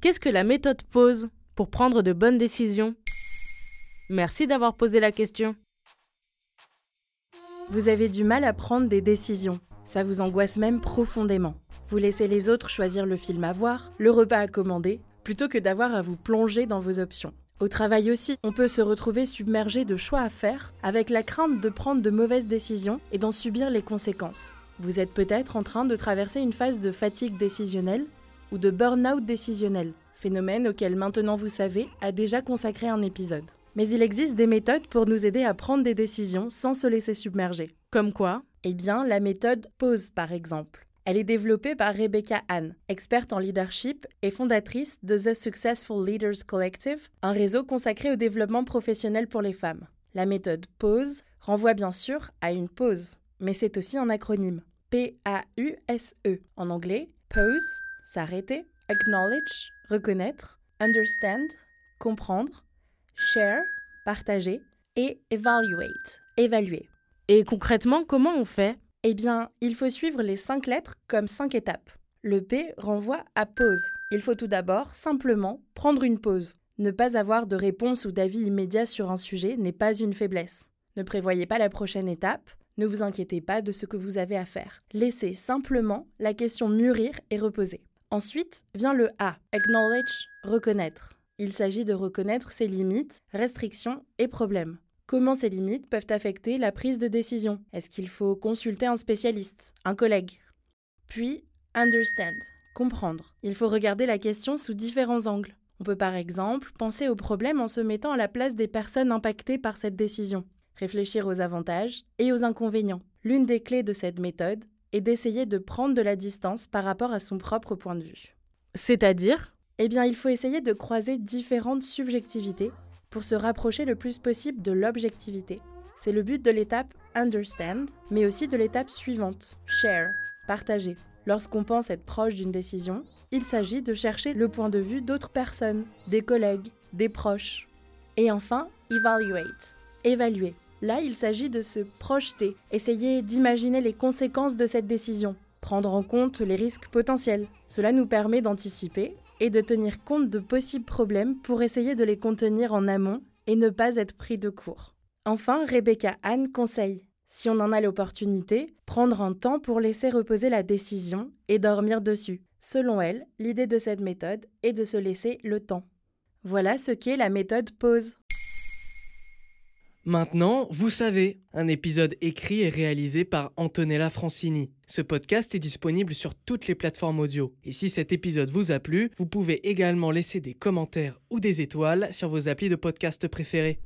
Qu'est-ce que la méthode pose pour prendre de bonnes décisions? Merci d'avoir posé la question. Vous avez du mal à prendre des décisions. Ça vous angoisse même profondément. Vous laissez les autres choisir le film à voir, le repas à commander, plutôt que d'avoir à vous plonger dans vos options. Au travail aussi, on peut se retrouver submergé de choix à faire, avec la crainte de prendre de mauvaises décisions et d'en subir les conséquences. Vous êtes peut-être en train de traverser une phase de fatigue décisionnelle ou de burn-out décisionnel, phénomène auquel maintenant vous savez a déjà consacré un épisode. Mais il existe des méthodes pour nous aider à prendre des décisions sans se laisser submerger. Comme quoi? Eh bien, la méthode PAUSE par exemple. Elle est développée par Rebecca Ann, experte en leadership et fondatrice de The Successful Leaders Collective, un réseau consacré au développement professionnel pour les femmes. La méthode PAUSE renvoie bien sûr à une pause, mais c'est aussi un acronyme. P-A-U-S-E. En anglais, pause, s'arrêter, acknowledge, reconnaître, understand, comprendre, share, partager, et evaluate, évaluer. Et concrètement, comment on fait? Eh bien, il faut suivre les cinq lettres comme cinq étapes. Le P renvoie à pause. Il faut tout d'abord simplement prendre une pause. Ne pas avoir de réponse ou d'avis immédiat sur un sujet n'est pas une faiblesse. Ne prévoyez pas la prochaine étape, ne vous inquiétez pas de ce que vous avez à faire. Laissez simplement la question mûrir et reposer. Ensuite vient le A, acknowledge, reconnaître. Il s'agit de reconnaître ses limites, restrictions et problèmes. Comment ces limites peuvent affecter la prise de décision? Est-ce qu'il faut consulter un spécialiste, un collègue? Puis, understand, comprendre. Il faut regarder la question sous différents angles. On peut par exemple penser au problème en se mettant à la place des personnes impactées par cette décision, réfléchir aux avantages et aux inconvénients. L'une des clés de cette méthode est d'essayer de prendre de la distance par rapport à son propre point de vue. C'est-à-dire? Eh bien, il faut essayer de croiser différentes subjectivités pour se rapprocher le plus possible de l'objectivité. C'est le but de l'étape understand, mais aussi de l'étape suivante, share, partager. Lorsqu'on pense être proche d'une décision, il s'agit de chercher le point de vue d'autres personnes, des collègues, des proches. Et enfin, evaluate, évaluer. Là, il s'agit de se projeter, essayer d'imaginer les conséquences de cette décision, prendre en compte les risques potentiels. Cela nous permet d'anticiper et de tenir compte de possibles problèmes pour essayer de les contenir en amont et ne pas être pris de court. Enfin, Rebecca Anne conseille, si on en a l'opportunité, prendre un temps pour laisser reposer la décision et dormir dessus. Selon elle, l'idée de cette méthode est de se laisser le temps. Voilà ce qu'est la méthode pause. Maintenant, vous savez, un épisode écrit et réalisé par Antonella Francini. Ce podcast est disponible sur toutes les plateformes audio. Et si cet épisode vous a plu, vous pouvez également laisser des commentaires ou des étoiles sur vos applis de podcast préférés.